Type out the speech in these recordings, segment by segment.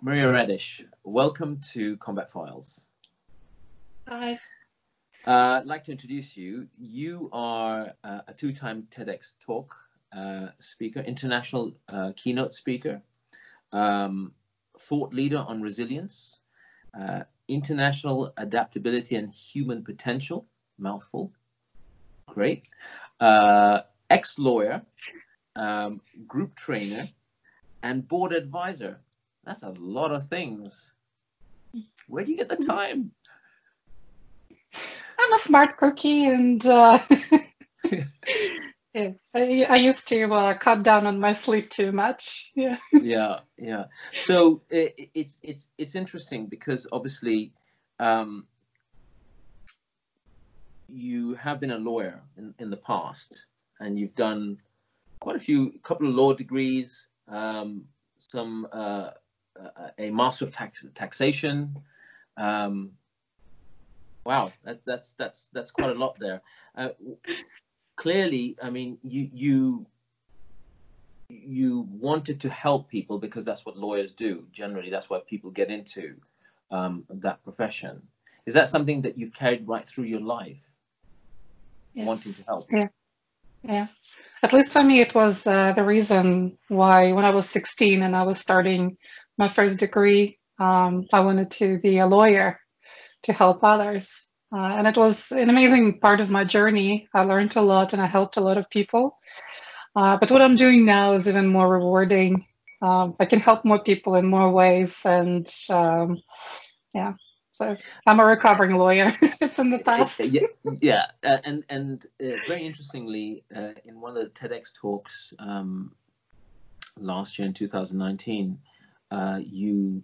Maria Radish, welcome to Combat Files. Hi. Uh, I'd like to introduce you. You are uh, a two-time TEDx talk uh, speaker, international uh, keynote speaker, um, thought leader on resilience, uh, international adaptability and human potential, mouthful, great, uh, ex-lawyer, um, group trainer, and board advisor. That's a lot of things. Where do you get the time? I'm a smart cookie, and uh, yeah, I, I, used to uh, cut down on my sleep too much. Yeah. yeah, yeah. So it, it's it's it's interesting because obviously, um, you have been a lawyer in, in the past, and you've done quite a few, a couple of law degrees, um, some uh, a master of tax, taxation. Um, wow, that, that's that's that's quite a lot there. Uh, clearly, I mean, you you you wanted to help people because that's what lawyers do. Generally, that's why people get into um, that profession. Is that something that you've carried right through your life? Yes. Wanting to help. Yeah. Yeah. At least for me, it was uh, the reason why when I was 16 and I was starting my first degree, um, I wanted to be a lawyer to help others. Uh, and it was an amazing part of my journey. I learned a lot and I helped a lot of people. Uh, but what I'm doing now is even more rewarding. Um, I can help more people in more ways. And um, yeah, so I'm a recovering lawyer. it's in the past. yeah, yeah. Uh, and and uh, very interestingly, uh, in one of the TEDx talks um, last year in 2019, uh, you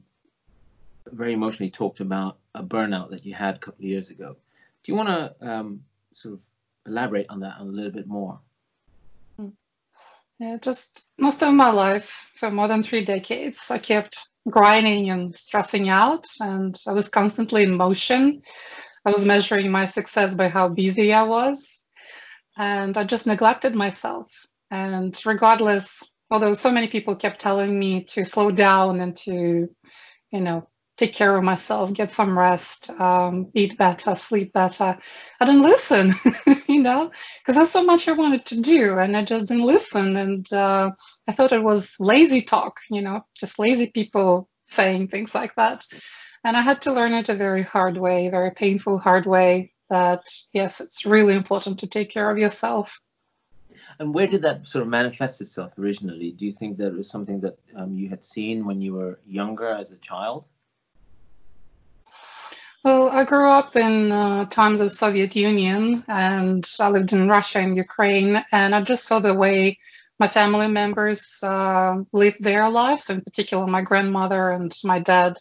very emotionally talked about a burnout that you had a couple of years ago. Do you want to um, sort of elaborate on that a little bit more? Hmm. Yeah, just most of my life, for more than three decades, I kept grinding and stressing out, and I was constantly in motion. I was measuring my success by how busy I was, and I just neglected myself. And regardless although so many people kept telling me to slow down and to, you know, take care of myself, get some rest, um, eat better, sleep better. I didn't listen, you know, because there's so much I wanted to do and I just didn't listen. And uh, I thought it was lazy talk, you know, just lazy people saying things like that. And I had to learn it a very hard way, very painful, hard way that, yes, it's really important to take care of yourself. And where did that sort of manifest itself originally? Do you think that it was something that um, you had seen when you were younger as a child? Well, I grew up in uh, times of Soviet Union, and I lived in Russia and Ukraine, and I just saw the way my family members uh, lived their lives. In particular, my grandmother and my dad,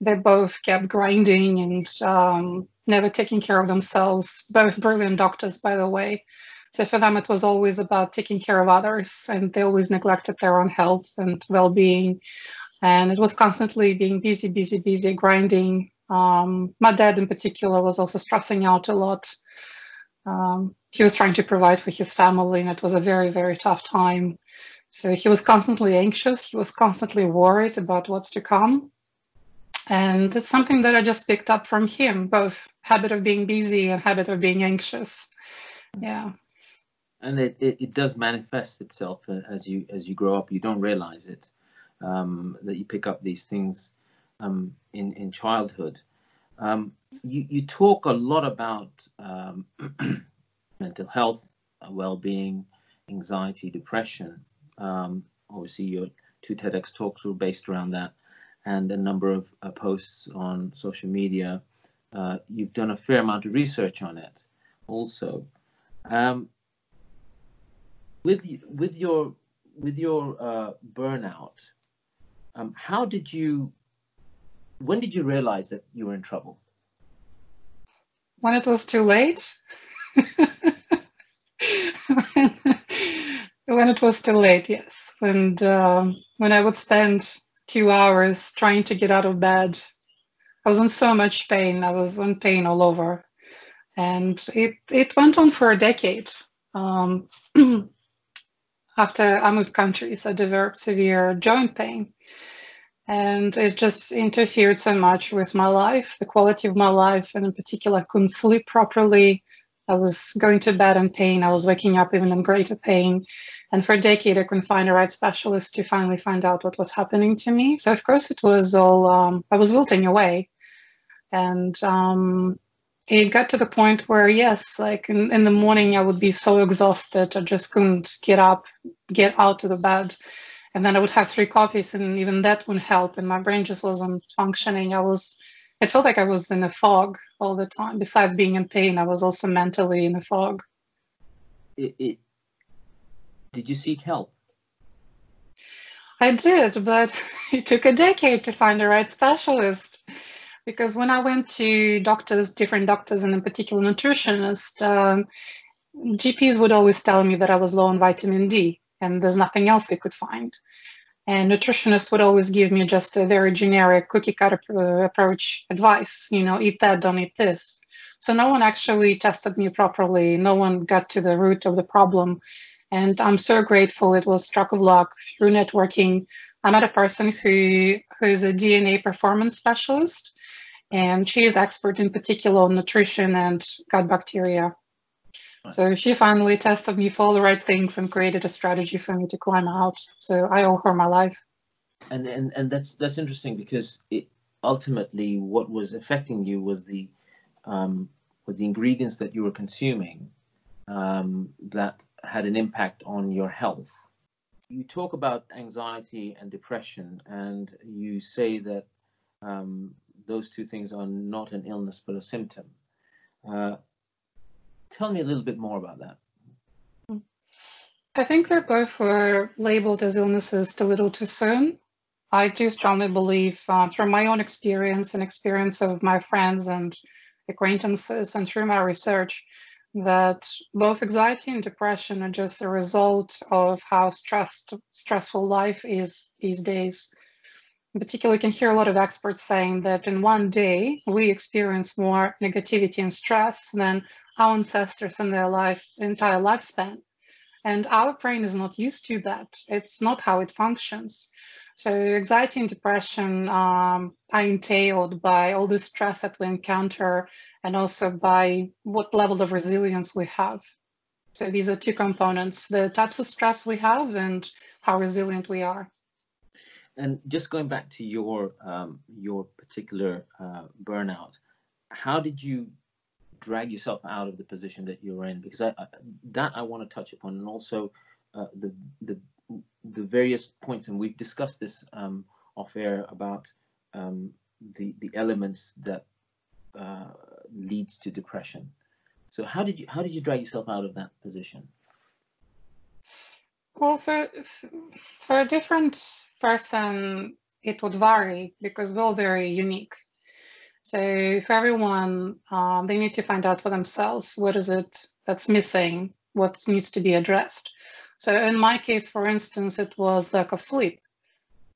they both kept grinding and um, never taking care of themselves. Both brilliant doctors, by the way. So for them, it was always about taking care of others, and they always neglected their own health and well-being. And it was constantly being busy, busy, busy, grinding. Um, my dad, in particular, was also stressing out a lot. Um, he was trying to provide for his family, and it was a very, very tough time. So he was constantly anxious. He was constantly worried about what's to come. And it's something that I just picked up from him, both habit of being busy and habit of being anxious. Yeah and it, it, it, does manifest itself uh, as you as you grow up. You don't realize it um, that you pick up these things um, in in childhood. Um, you you talk a lot about um, mental health, uh, well-being, anxiety, depression. Um, obviously, your two TEDx talks were based around that, and a number of uh, posts on social media. Uh, you've done a fair amount of research on it, also. Um, with with your with your uh, burnout, um, how did you? When did you realize that you were in trouble? When it was too late. when it was too late, yes. And um, when I would spend two hours trying to get out of bed, I was in so much pain. I was in pain all over, and it it went on for a decade. Um, after I moved countries, I developed severe joint pain. And it just interfered so much with my life, the quality of my life, and in particular, I couldn't sleep properly. I was going to bed in pain. I was waking up even in greater pain. And for a decade, I couldn't find a right specialist to finally find out what was happening to me. So, of course, it was all, um, I was wilting away. And um, it got to the point where, yes, like in, in the morning, I would be so exhausted. I just couldn't get up, get out of the bed. And then I would have three coffees, and even that wouldn't help. And my brain just wasn't functioning. I was it felt like I was in a fog all the time. Besides being in pain, I was also mentally in a fog. It, it, did you seek help? I did, but it took a decade to find the right specialist. Because when I went to doctors, different doctors, and in particular nutritionists, um, GPs would always tell me that I was low on vitamin D, and there's nothing else they could find. And nutritionists would always give me just a very generic cookie cutter uh, approach advice, you know, eat that, don't eat this. So no one actually tested me properly. No one got to the root of the problem. And I'm so grateful. It was stroke of luck through networking. I met a person who, who is a DNA performance specialist, and she is expert in particular on nutrition and gut bacteria. So she finally tested me for all the right things and created a strategy for me to climb out. So I owe her my life. And and, and that's that's interesting because it ultimately what was affecting you was the um, was the ingredients that you were consuming um, that had an impact on your health. You talk about anxiety and depression, and you say that um, those two things are not an illness but a symptom. Uh, Tell me a little bit more about that. I think they both were labeled as illnesses a little too soon. I do strongly believe, uh, from my own experience and experience of my friends and acquaintances, and through my research, that both anxiety and depression are just a result of how stressed, stressful life is these days. In particular, you can hear a lot of experts saying that in one day we experience more negativity and stress than our ancestors in their life entire lifespan. And our brain is not used to that. It's not how it functions. So anxiety and depression um, are entailed by all the stress that we encounter and also by what level of resilience we have. So these are two components the types of stress we have and how resilient we are and just going back to your um, your particular uh, burnout how did you drag yourself out of the position that you're in because I, I that I want to touch upon and also uh, the the the various points and we've discussed this um, off air about um, the the elements that uh, leads to depression. So how did you how did you drag yourself out of that position? Well, for for a different person, it would vary because we're all very unique. So for everyone, um, they need to find out for themselves what is it that's missing, what needs to be addressed. So in my case, for instance, it was lack of sleep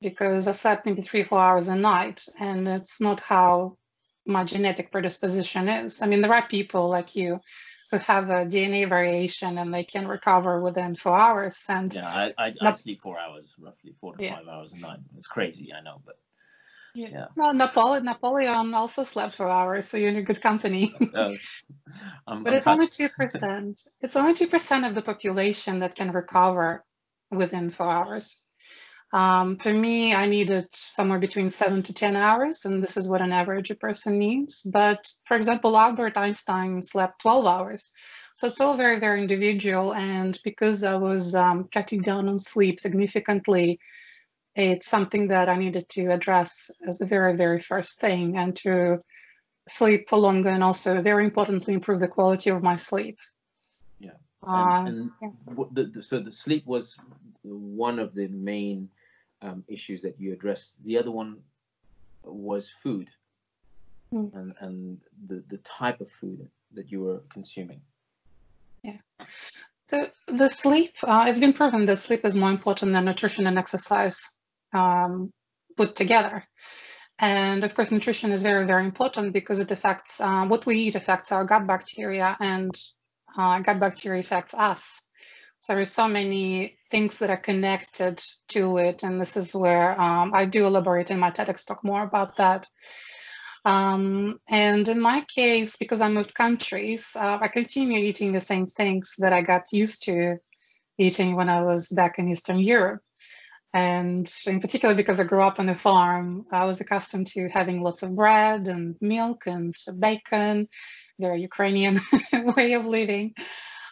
because I slept maybe three, four hours a night, and it's not how my genetic predisposition is. I mean, there are people like you who have a DNA variation and they can recover within four hours. And yeah, I, I, I sleep four hours, roughly four to yeah. five hours a night. It's crazy, I know, but yeah. yeah. Well, Napoleon, Napoleon also slept for hours, so you're in a good company. but it's only two percent. It's only two percent of the population that can recover within four hours. Um, for me, I needed somewhere between seven to ten hours, and this is what an average person needs. But for example, Albert Einstein slept twelve hours. So it's all very, very individual. And because I was um, cutting down on sleep significantly, it's something that I needed to address as the very, very first thing and to sleep for longer and also very importantly improve the quality of my sleep. Yeah. Uh, and, and yeah. The, the, so the sleep was one of the main um, issues that you addressed. The other one was food mm. and, and the, the type of food that you were consuming. Yeah. So the sleep, uh, it's been proven that sleep is more important than nutrition and exercise um, put together. And of course, nutrition is very, very important because it affects uh, what we eat affects our gut bacteria, and uh, gut bacteria affects us. So there's so many things that are connected to it, and this is where um, I do elaborate in my TEDx talk more about that. Um, and in my case, because I moved countries, uh, I continue eating the same things that I got used to eating when I was back in Eastern Europe. And in particular, because I grew up on a farm, I was accustomed to having lots of bread and milk and bacon, very Ukrainian way of living.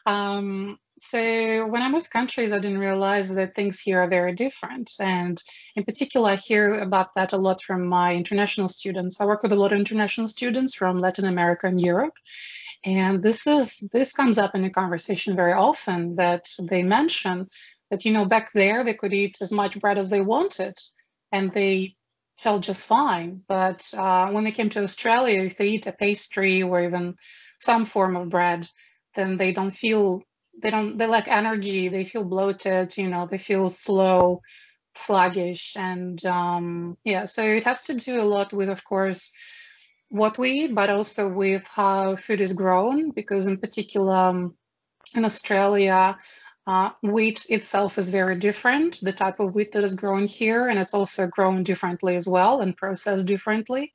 Um, so when I moved countries, I didn't realize that things here are very different. And in particular, I hear about that a lot from my international students. I work with a lot of international students from Latin America and Europe. And this is this comes up in a conversation very often that they mention that, you know, back there they could eat as much bread as they wanted and they felt just fine. But uh, when they came to Australia, if they eat a pastry or even some form of bread, then they don't feel they don't they lack energy they feel bloated you know they feel slow sluggish and um yeah so it has to do a lot with of course what we eat but also with how food is grown because in particular um, in australia uh, wheat itself is very different the type of wheat that is grown here and it's also grown differently as well and processed differently.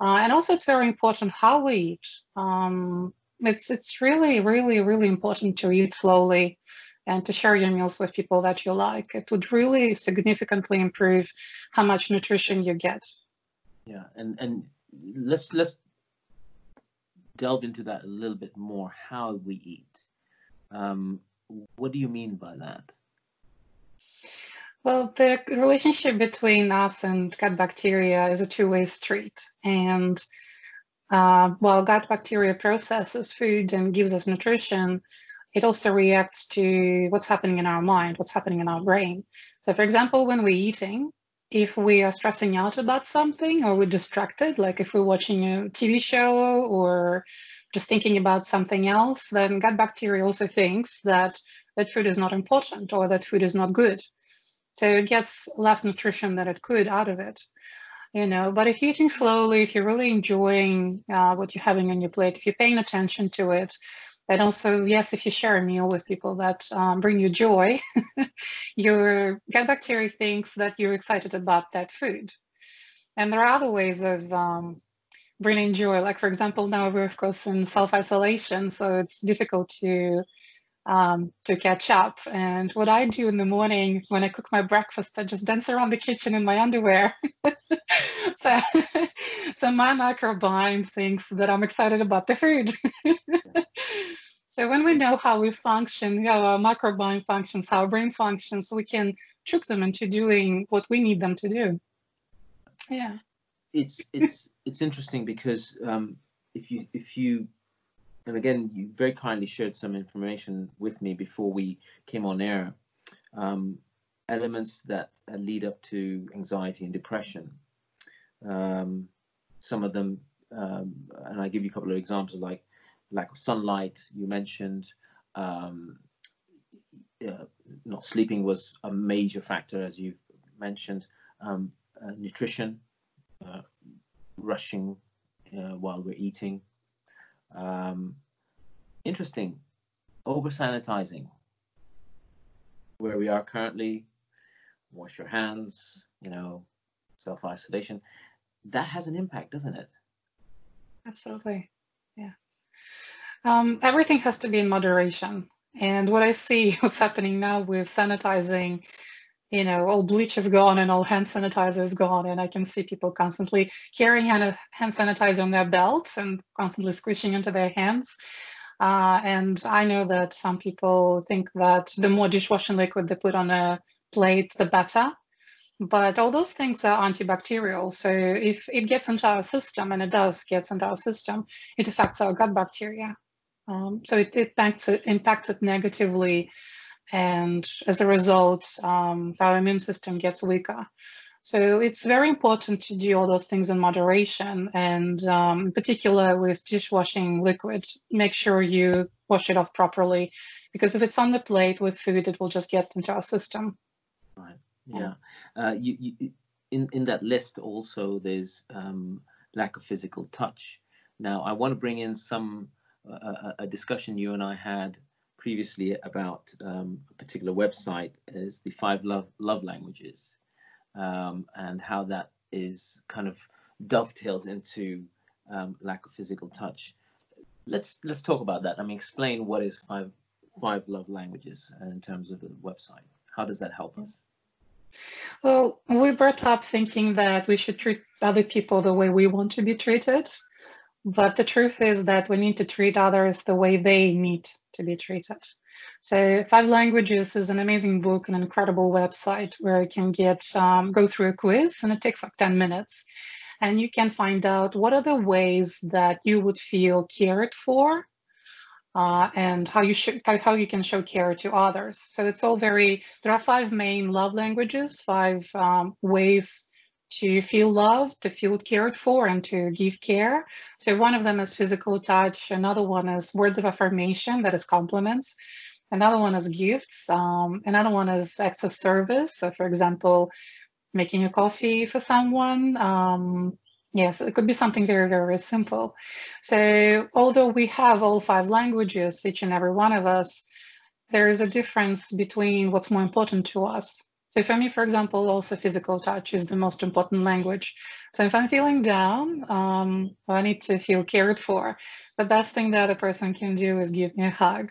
Uh, and also it's very important how we eat. Um, it's it's really really really important to eat slowly and to share your meals with people that you like. It would really significantly improve how much nutrition you get. Yeah and and let's let's delve into that a little bit more how we eat. Um, what do you mean by that? Well the relationship between us and gut bacteria is a two-way street and uh, while gut bacteria processes food and gives us nutrition, it also reacts to what's happening in our mind, what's happening in our brain. So, for example, when we're eating, if we are stressing out about something or we're distracted, like if we're watching a TV show or just thinking about something else, then gut bacteria also thinks that that food is not important or that food is not good. So it gets less nutrition than it could out of it you know but if you're eating slowly if you're really enjoying uh, what you're having on your plate if you're paying attention to it and also yes if you share a meal with people that um, bring you joy your gut bacteria thinks that you're excited about that food. And there are other ways of um, bringing joy. Like for example now we're of course in self-isolation so it's difficult to um, to catch up. And what I do in the morning when I cook my breakfast, I just dance around the kitchen in my underwear. so, so my microbiome thinks that I'm excited about the food. so when we know how we function, how our microbiome functions, how our brain functions, we can trick them into doing what we need them to do. Yeah. It's it's it's interesting because um, if you if you and again, you very kindly shared some information with me before we came on air. Um, elements that lead up to anxiety and depression. Um, some of them, um, and I give you a couple of examples like lack of sunlight. You mentioned um, uh, not sleeping was a major factor, as you mentioned. Um, uh, nutrition, uh, rushing uh, while we're eating, um, interesting. Over sanitizing. Where we are currently, wash your hands, you know, self isolation. That has an impact, doesn't it? Absolutely. Yeah. Um, everything has to be in moderation. And what I see, what's happening now with sanitizing, you know, all bleach is gone and all hand sanitizer is gone. And I can see people constantly carrying hand, hand sanitizer on their belts and constantly squishing into their hands. Uh, and I know that some people think that the more dishwashing liquid they put on a plate, the better. But all those things are antibacterial. So if it gets into our system, and it does get into our system, it affects our gut bacteria. Um, so it, it, impacts it impacts it negatively, and as a result, um, our immune system gets weaker. So it's very important to do all those things in moderation, and um, in particular with dishwashing liquid, make sure you wash it off properly, because if it's on the plate with food, it will just get into our system. Right. Yeah. Uh, you, you, in in that list also there's um, lack of physical touch. Now I want to bring in some uh, a discussion you and I had previously about um, a particular website is the five love love languages, um, and how that is kind of dovetails into um, lack of physical touch. Let's let's talk about that. I mean, explain what is five five love languages in terms of the website. How does that help us? Well, we brought up thinking that we should treat other people the way we want to be treated. But the truth is that we need to treat others the way they need to be treated. So Five Languages is an amazing book, and an incredible website where you can get um, go through a quiz, and it takes like 10 minutes. And you can find out what are the ways that you would feel cared for uh, and how you should how you can show care to others. So it's all very. There are five main love languages, five um, ways to feel loved, to feel cared for, and to give care. So one of them is physical touch. Another one is words of affirmation, that is compliments. Another one is gifts. Um, another one is acts of service. So, for example, making a coffee for someone. Um, yes, it could be something very, very simple. So, although we have all five languages, each and every one of us, there is a difference between what's more important to us. So for me, for example, also physical touch is the most important language. So if I'm feeling down, um, I need to feel cared for. The best thing that a person can do is give me a hug.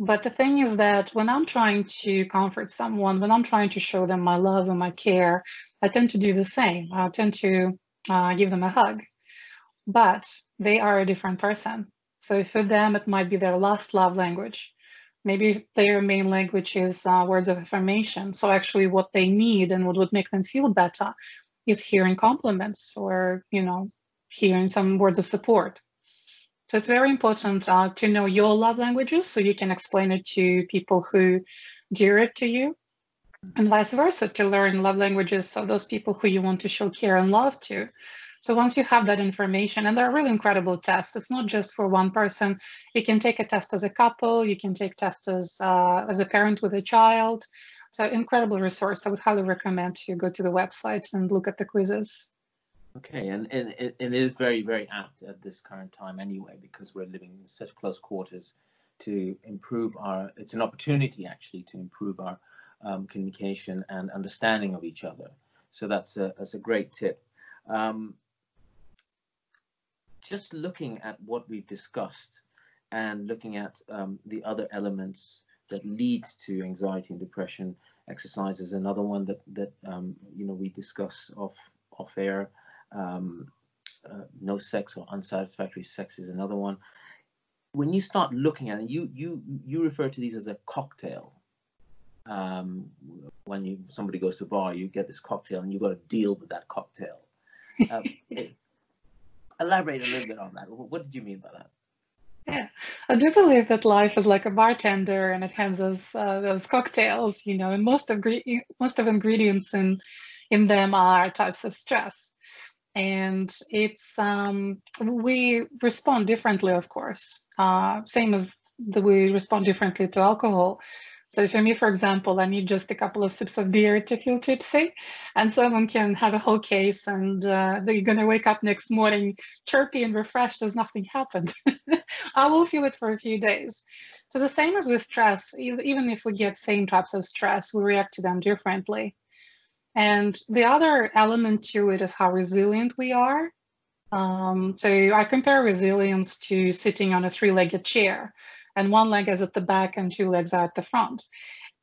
But the thing is that when I'm trying to comfort someone, when I'm trying to show them my love and my care, I tend to do the same. I tend to uh, give them a hug. But they are a different person. So for them, it might be their last love language maybe their main language is uh, words of affirmation. So actually what they need and what would make them feel better is hearing compliments or, you know, hearing some words of support. So it's very important uh, to know your love languages so you can explain it to people who dear it to you and vice versa to learn love languages of those people who you want to show care and love to. So once you have that information, and they're really incredible tests, it's not just for one person. You can take a test as a couple, you can take tests as, uh, as a parent with a child. So incredible resource. I would highly recommend you go to the website and look at the quizzes. Okay, and, and, and it is very, very apt at this current time anyway, because we're living in such close quarters to improve our, it's an opportunity actually to improve our um, communication and understanding of each other. So that's a, that's a great tip. Um, just looking at what we've discussed and looking at um, the other elements that leads to anxiety and depression, exercise is another one that that um, you know we discuss off off air. Um, uh, no sex or unsatisfactory sex is another one. When you start looking at it, you you you refer to these as a cocktail. Um, when you somebody goes to a bar, you get this cocktail, and you've got to deal with that cocktail. Um, elaborate a little bit on that. What did you mean by that? Yeah, I do believe that life is like a bartender, and it hands us uh, those cocktails, you know, and most of most of ingredients in in them are types of stress, and it's um, we respond differently, of course. Uh, same as the we respond differently to alcohol. So for me, for example, I need just a couple of sips of beer to feel tipsy, and someone can have a whole case, and uh, they're gonna wake up next morning chirpy and refreshed as nothing happened. I will feel it for a few days. So the same as with stress, even if we get same types of stress, we react to them differently. And the other element to it is how resilient we are. Um, so I compare resilience to sitting on a three-legged chair and one leg is at the back and two legs are at the front.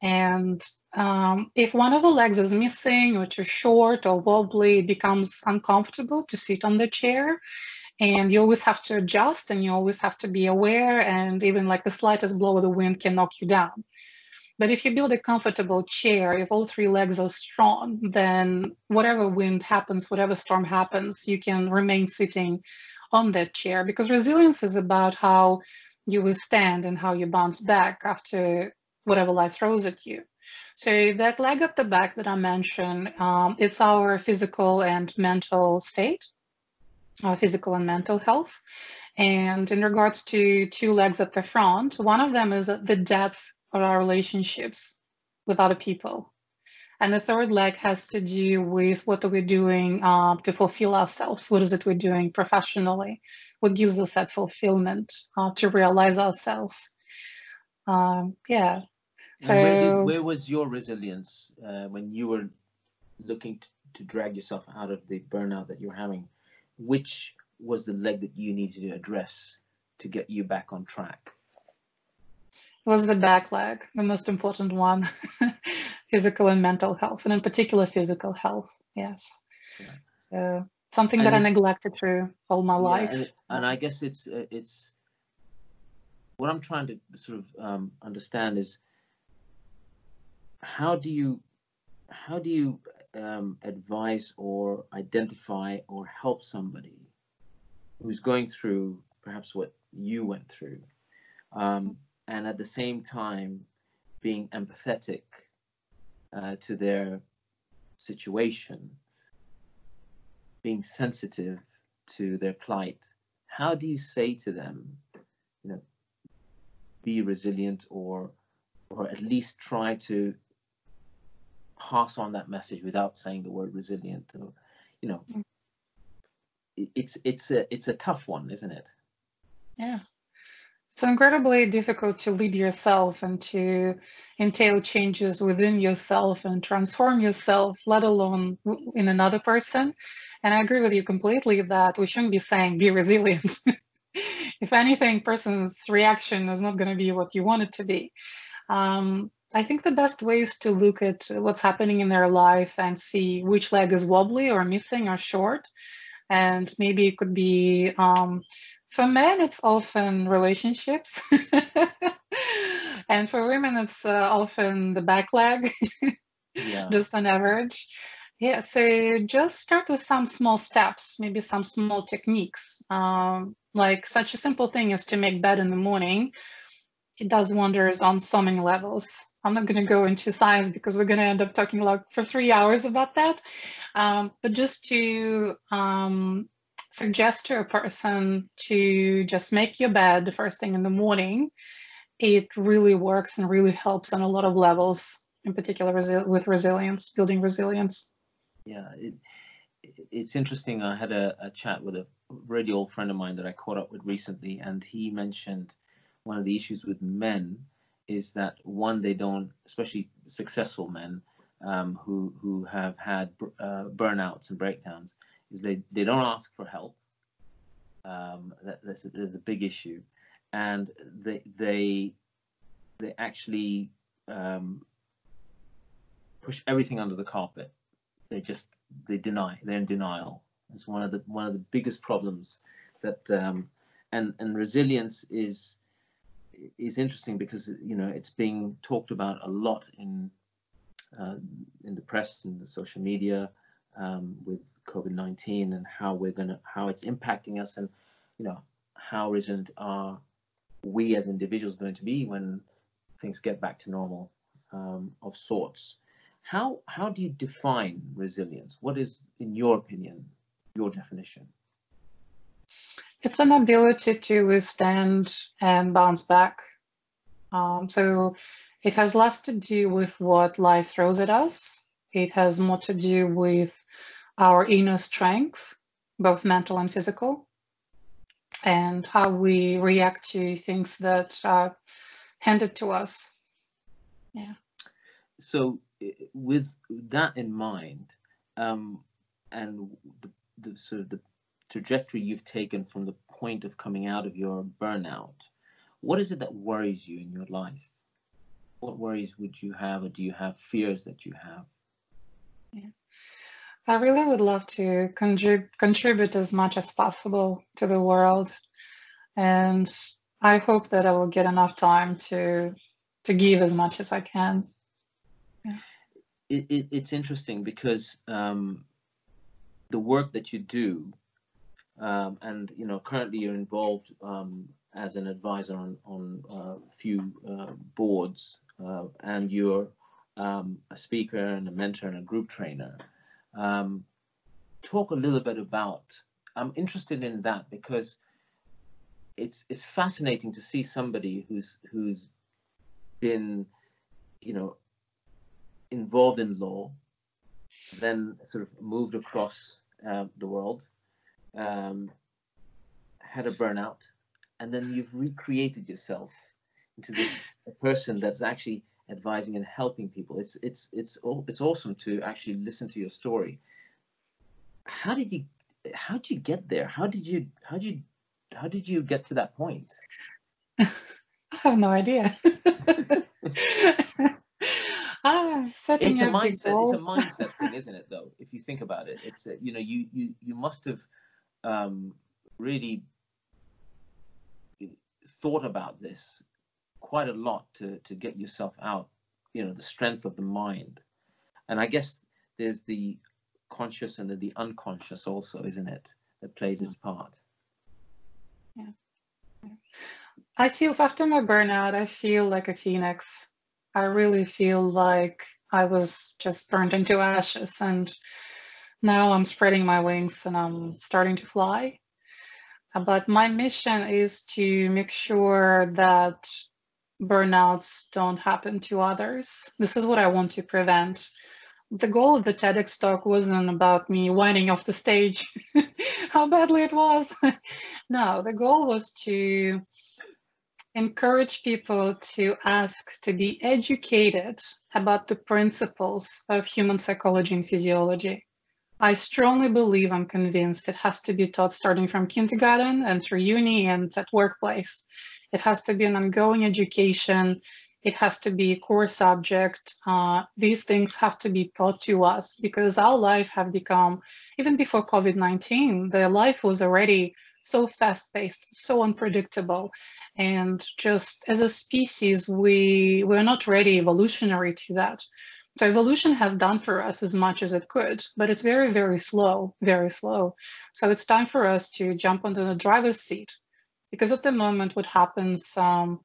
And um, if one of the legs is missing or too short or wobbly, it becomes uncomfortable to sit on the chair. And you always have to adjust and you always have to be aware. And even like the slightest blow of the wind can knock you down. But if you build a comfortable chair, if all three legs are strong, then whatever wind happens, whatever storm happens, you can remain sitting on that chair because resilience is about how you will stand and how you bounce back after whatever life throws at you. So that leg at the back that I mentioned, um, it's our physical and mental state, our physical and mental health. And in regards to two legs at the front, one of them is the depth of our relationships with other people. And the third leg has to do with what are we doing uh, to fulfill ourselves? What is it we're doing professionally? What gives us that fulfillment uh, to realize ourselves? Um, yeah. So where, did, where, was your resilience uh, when you were looking to, to drag yourself out of the burnout that you were having? Which was the leg that you needed to address to get you back on track? It was the back leg, the most important one, physical and mental health, and in particular physical health. Yes. Yeah. So something and that I neglected through all my yeah, life. And, and, I guess it's uh, it's what I'm trying to sort of um, understand is how do you how do you um, advise or identify or help somebody who's going through perhaps what you went through, um, and at the same time being empathetic uh, to their situation, being sensitive to their plight. How do you say to them, you know, be resilient or or at least try to pass on that message without saying the word resilient or you know mm. it's it's a it's a tough one isn't it yeah it's incredibly difficult to lead yourself and to entail changes within yourself and transform yourself let alone in another person and i agree with you completely that we shouldn't be saying be resilient if anything person's reaction is not going to be what you want it to be um, I think the best way is to look at what's happening in their life and see which leg is wobbly or missing or short. And maybe it could be, um, for men, it's often relationships. and for women, it's uh, often the back leg, yeah. just on average. Yeah, so just start with some small steps, maybe some small techniques. Um, like such a simple thing as to make bed in the morning. It does wonders on so many levels. I'm not going to go into science because we're going to end up talking like for three hours about that. Um, but just to um, suggest to a person to just make your bed the first thing in the morning, it really works and really helps on a lot of levels, in particular resi- with resilience, building resilience. Yeah, it, it's interesting. I had a, a chat with a really old friend of mine that I caught up with recently, and he mentioned one of the issues with men is that one they don't, especially successful men um, who who have had uh, burnouts and breakdowns, is they they don't ask for help. Um, that, that's a, there's a big issue, and they they they actually um, push everything under the carpet. They just they deny. They're in denial. It's one of the one of the biggest problems that um, and and resilience is is interesting because you know it's being talked about a lot in uh, in the press and the social media um, with COVID nineteen and how we're gonna how it's impacting us and you know how resilient are we as individuals going to be when things get back to normal um, of sorts. How how do you define resilience? What is, in your opinion, your definition? It's an ability to withstand and bounce back. Um, so it has less to do with what life throws at us. It has more to do with our inner strength, both mental and physical, and how we react to things that are handed to us. Yeah. So, with that in mind, um, and the, the sort of the trajectory you've taken from the point of coming out of your burnout, what is it that worries you in your life? What worries would you have, or do you have fears that you have? I really would love to contrib- contribute as much as possible to the world, and I hope that I will get enough time to to give as much as I can. It, it, it's interesting because um, the work that you do um, and you know currently you're involved um, as an advisor on on a uh, few uh, boards, uh, and you're um, a speaker and a mentor and a group trainer. Um, talk a little bit about. I'm interested in that because it's it's fascinating to see somebody who's who's been, you know, involved in law, then sort of moved across uh, the world um, had a burnout, and then you've recreated yourself into this person that's actually advising and helping people. It's it's it's it's awesome to actually listen to your story. How did you how did you get there? How did you how did you how did you get to that point? I have no idea. ah, setting it's a mindset. It's a mindset thing, isn't it? Though, if you think about it, it's a, you know you you you must have um, really thought about this quite a lot to to get yourself out. You know, the strength of the mind, and I guess there's the conscious and the unconscious also, isn't it? That plays its part. Yeah. I feel after my burnout, I feel like a phoenix. I really feel like I was just burned into ashes and now I'm spreading my wings and I'm starting to fly. But my mission is to make sure that burnouts don't happen to others. This is what I want to prevent. The goal of the TEDx talk wasn't about me whining off the stage how badly it was. no, the goal was to encourage people to ask to be educated about the principles of human psychology and physiology. I strongly believe, I'm convinced, it has to be taught starting from kindergarten and through uni and at workplace. It has to be an ongoing education. It has to be a core subject. Uh, these things have to be taught to us because our life have become, even before COVID-19, the life was already so fast-paced, so unpredictable. And just as a species, we, we're not ready evolutionary to that. So evolution has done for us as much as it could, but it's very, very slow, very slow. So it's time for us to jump onto the driver's seat. Because at the moment, what happens, um,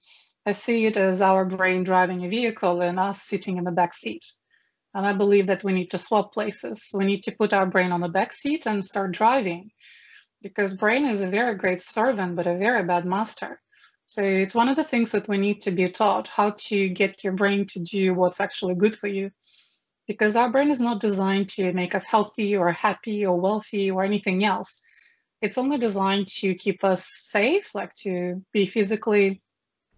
I see it as our brain driving a vehicle and us sitting in the back seat. And I believe that we need to swap places. We need to put our brain on the back seat and start driving because brain is a very great servant, but a very bad master. So it's one of the things that we need to be taught how to get your brain to do what's actually good for you. Because our brain is not designed to make us healthy or happy or wealthy or anything else. It's only designed to keep us safe, like to be physically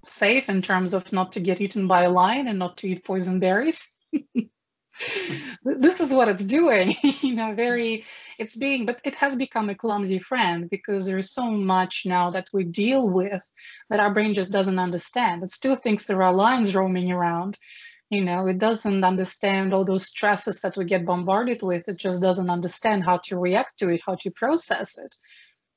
safe in terms of not to get eaten by a lion and not to eat poison berries. this is what it's doing you know very it's being but it has become a clumsy friend because there's so much now that we deal with that our brain just doesn't understand it still thinks there are lions roaming around you know it doesn't understand all those stresses that we get bombarded with it just doesn't understand how to react to it how to process it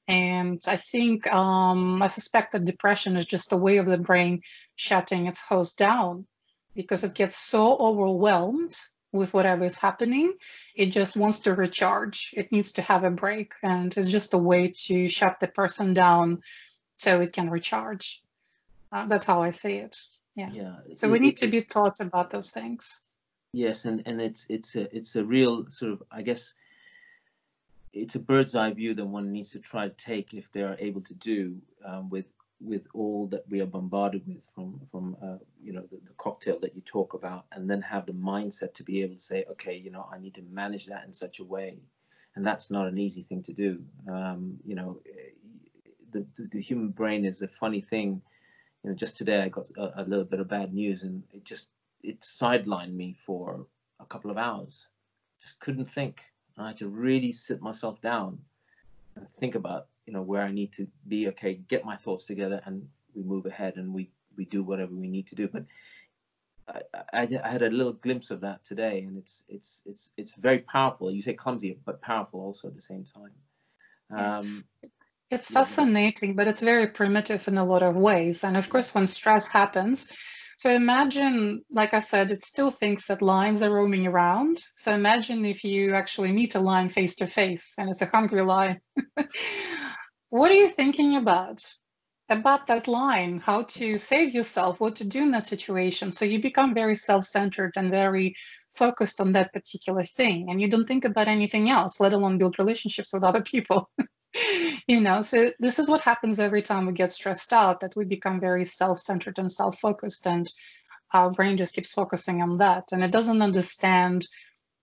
and i think um, i suspect that depression is just a way of the brain shutting its host down because it gets so overwhelmed with whatever is happening. It just wants to recharge. It needs to have a break. And it's just a way to shut the person down so it can recharge. Uh, that's how I see it. Yeah. Yeah. So we need to be taught about those things. Yes, and and it's it's a it's a real sort of I guess it's a bird's eye view that one needs to try to take if they are able to do um, with with all that we are bombarded with from from uh, you know the, the, cocktail that you talk about and then have the mindset to be able to say okay you know i need to manage that in such a way and that's not an easy thing to do um, you know the, the, the human brain is a funny thing you know just today i got a, a little bit of bad news and it just it sidelined me for a couple of hours just couldn't think i had to really sit myself down and think about you know where I need to be. Okay, get my thoughts together, and we move ahead, and we we do whatever we need to do. But I, I, I had a little glimpse of that today, and it's it's it's it's very powerful. You say clumsy, but powerful also at the same time. Um, it's fascinating, but it's very primitive in a lot of ways. And of course, when stress happens, so imagine, like I said, it still thinks that lions are roaming around. So imagine if you actually meet a lion face to face and it's a hungry lion. what are you thinking about? About that line, how to save yourself, what to do in that situation. So you become very self centered and very focused on that particular thing. And you don't think about anything else, let alone build relationships with other people. you know so this is what happens every time we get stressed out that we become very self-centered and self-focused and our brain just keeps focusing on that and it doesn't understand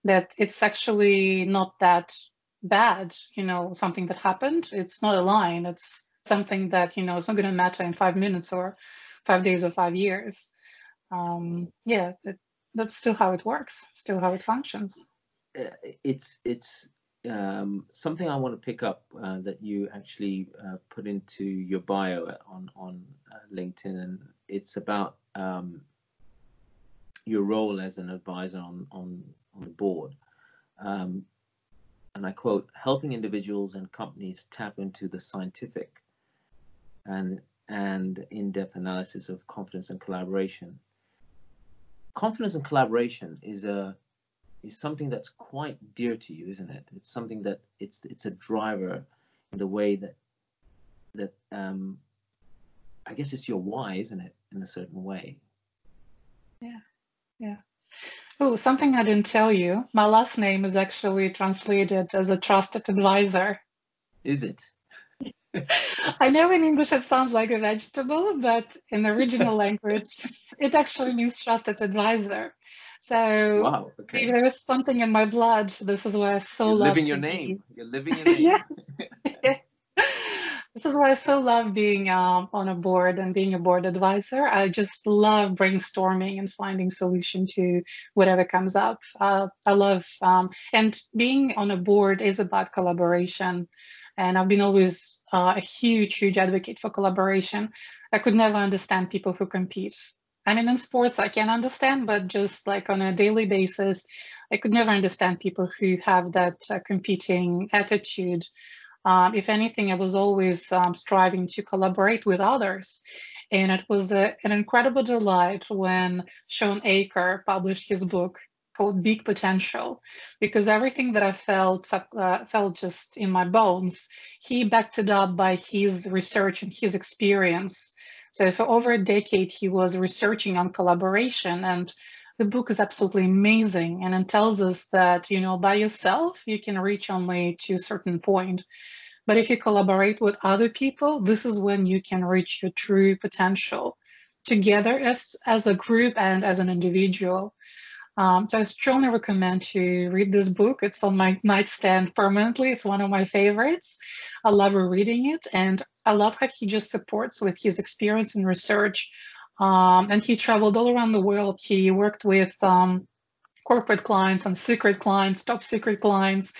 that it's actually not that bad you know something that happened it's not a line it's something that you know it's not going to matter in five minutes or five days or five years. Um, yeah, it, that's still how it works, still how it functions. Uh, it's it's um, something I want to pick up uh, that you actually uh, put into your bio on on uh, LinkedIn, and it's about um, your role as an advisor on on on the board. Um, and I quote, helping individuals and companies tap into the scientific and and in-depth analysis of confidence and collaboration. Confidence and collaboration is a is something that's quite dear to you, isn't it? It's something that it's it's a driver in the way that that um, I guess it's your why, isn't it, in a certain way? Yeah, yeah. Oh, something I didn't tell you. My last name is actually translated as a trusted advisor. Is it? I know in English it sounds like a vegetable, but in the original language, it actually means trusted advisor. So wow, okay. if there is something in my blood, this is why I so You're love living your name. Be. You're living your name. yes. this is why I so love being um, on a board and being a board advisor. I just love brainstorming and finding solution to whatever comes up. Uh, I love um, and being on a board is about collaboration. And I've been always uh, a huge, huge advocate for collaboration. I could never understand people who compete. I mean, in sports, I can understand, but just like on a daily basis, I could never understand people who have that uh, competing attitude. Um, if anything, I was always um, striving to collaborate with others. And it was a, an incredible delight when Shawn Achor published his book called Big Potential, because everything that I felt uh, felt just in my bones, he backed it up by his research and his experience. So for over a decade, he was researching on collaboration and the book is absolutely amazing and it tells us that you know by yourself you can reach only to a certain point. But if you collaborate with other people this is when you can reach your true potential together as as a group and as an individual um, so I strongly recommend to read this book. It's on my nightstand permanently. It's one of my favorites. I love reading it, and I love how he just supports with his experience and research. Um, and he traveled all around the world. He worked with um, corporate clients and secret clients, top secret clients,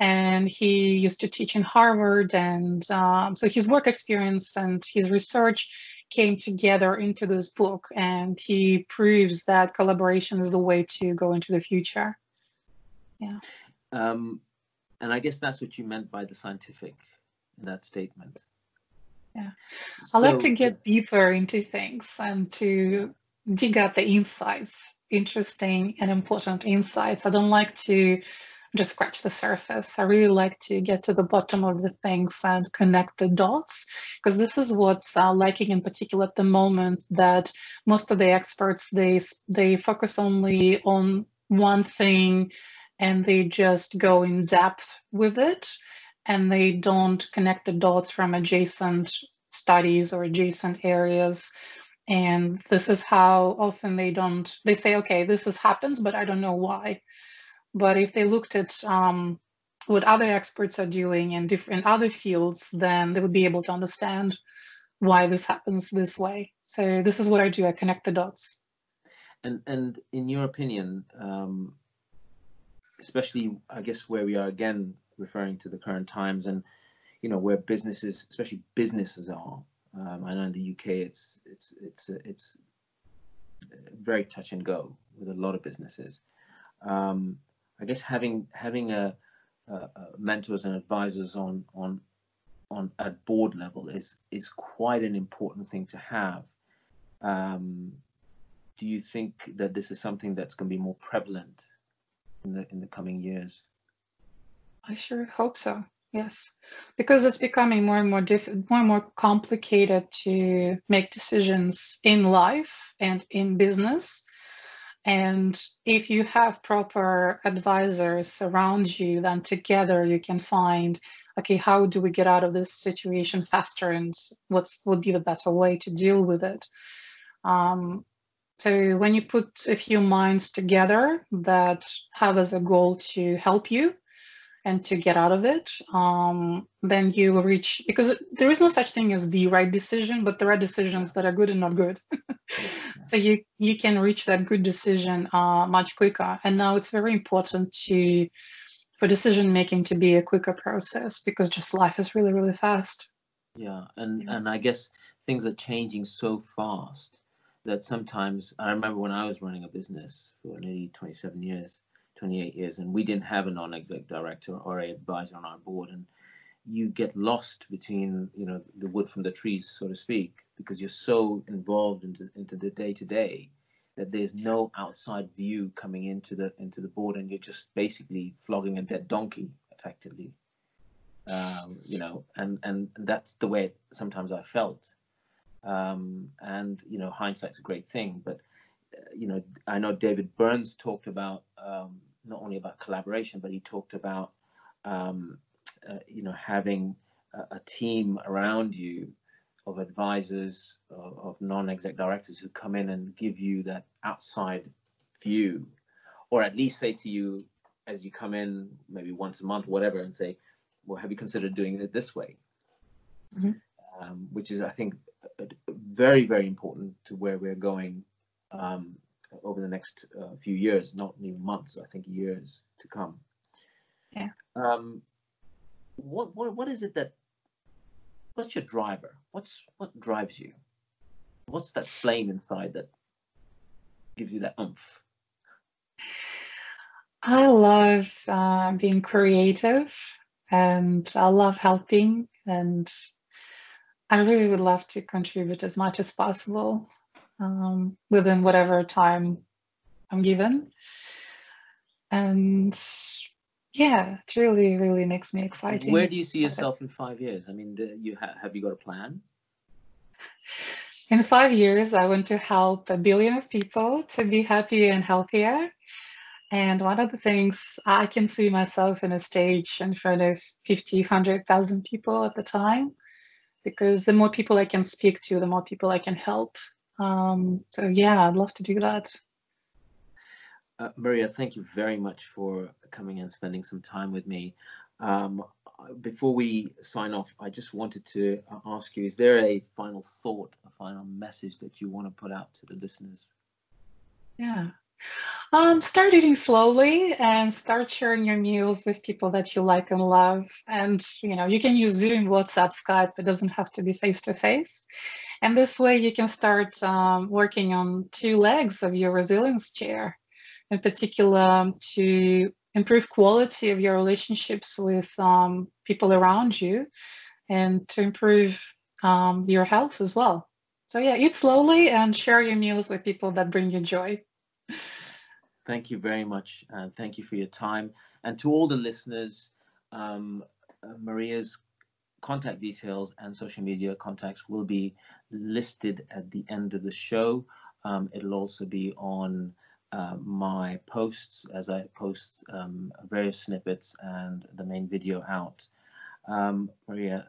and he used to teach in Harvard. And um, so his work experience and his research came together into this book and he proves that collaboration is the way to go into the future. Yeah. Um, and i guess that's what you meant by the scientific in that statement. Yeah. I like to get deeper into things and to dig out the insights interesting and important insights. I don't like to just scratch the surface. I really like to get to the bottom of the things and connect the dots because this is what's uh, lacking in particular at the moment that most of the experts they they focus only on one thing and they just go in depth with it and they don't connect the dots from adjacent studies or adjacent areas and this is how often they don't they say okay this is happens but i don't know why but if they looked at um, what other experts are doing in different other fields, then they would be able to understand why this happens this way. So this is what I do. I connect the dots. And and in your opinion, um, especially I guess where we are again referring to the current times and you know where businesses, especially businesses, are. Um, I know in the UK it's it's it's it's very touch and go with a lot of businesses. Um, I guess having having a, a, a mentors and advisors on on on at board level is is quite an important thing to have. Um, do you think that this is something that's going to be more prevalent in the in the coming years? I sure hope so. Yes, because it's becoming more and more diff- more and more complicated to make decisions in life and in business and if you have proper advisors around you, then together you can find, okay, how do we get out of this situation faster and what's would be the better way to deal with it? Um, so when you put a few minds together that have as a goal to help you, and to get out of it, um, then you will reach because there is no such thing as the right decision, but there are decisions that are good and not good. so you you can reach that good decision uh, much quicker. And now it's very important to for decision making to be a quicker process because just life is really really fast. Yeah, and and I guess things are changing so fast that sometimes I remember when I was running a business for nearly 27 years 28 years, and we didn't have a non-exec director or a advisor on our board, and you get lost between you know the wood from the trees, so to speak, because you're so involved into into the day to day that there's no outside view coming into the into the board, and you're just basically flogging a dead donkey, effectively. Um, you know, and and that's the way sometimes I felt. Um, and you know, hindsight's a great thing, but you know, I know David Burns talked about um, not only about collaboration, but he talked about, um, uh, you know, having a, a, team around you of advisors, of, of non-exec directors who come in and give you that outside view, or at least say to you as you come in, maybe once a month, whatever, and say, "Well, have you considered doing it this way?" Mm-hmm. Um, which is, I think, very, very important to where we're going um, over the next uh, few years, not even months, I think years to come. Yeah. Um, what what what is it that? What's your driver? What's what drives you? What's that flame inside that gives you that oomph? I love uh, being creative, and I love helping, and I really would love to contribute as much as possible um, within whatever time I'm given. And yeah, it really, really makes me excited. Where do you see yourself in five years? I mean, you ha- have you got a plan? In five years, I want to help a billion of people to be happy and healthier. And one of the things I can see myself in a stage in front of 50, 100,000 people at the time, because the more people I can speak to, the more people I can help. Um, so yeah, I'd love to do that. Uh, Maria, thank you very much for coming and spending some time with me. Um, before we sign off, I just wanted to uh, ask you, is there a final thought, a final message that you want to put out to the listeners? Yeah. Um, start eating slowly and start sharing your meals with people that you like and love. And you know, you can use Zoom, WhatsApp, Skype. It doesn't have to be face to face. And this way, you can start um, working on two legs of your resilience chair, in particular um, to improve quality of your relationships with um, people around you, and to improve um, your health as well. So yeah, eat slowly and share your meals with people that bring you joy. Thank you very much. Uh, thank you for your time. And to all the listeners, um, uh, Maria's contact details and social media contacts will be listed at the end of the show. Um, it'll also be on uh, my posts as I post um, various snippets and the main video out. Um, Maria,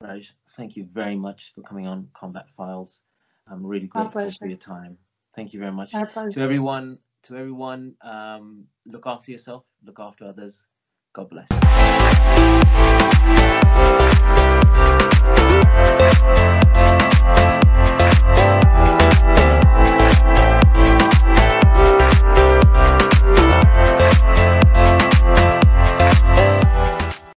Raj, thank you very much for coming on Combat Files. I'm really grateful for your time. Thank you very much. To everyone, to everyone, um, look after yourself, look after others. God bless.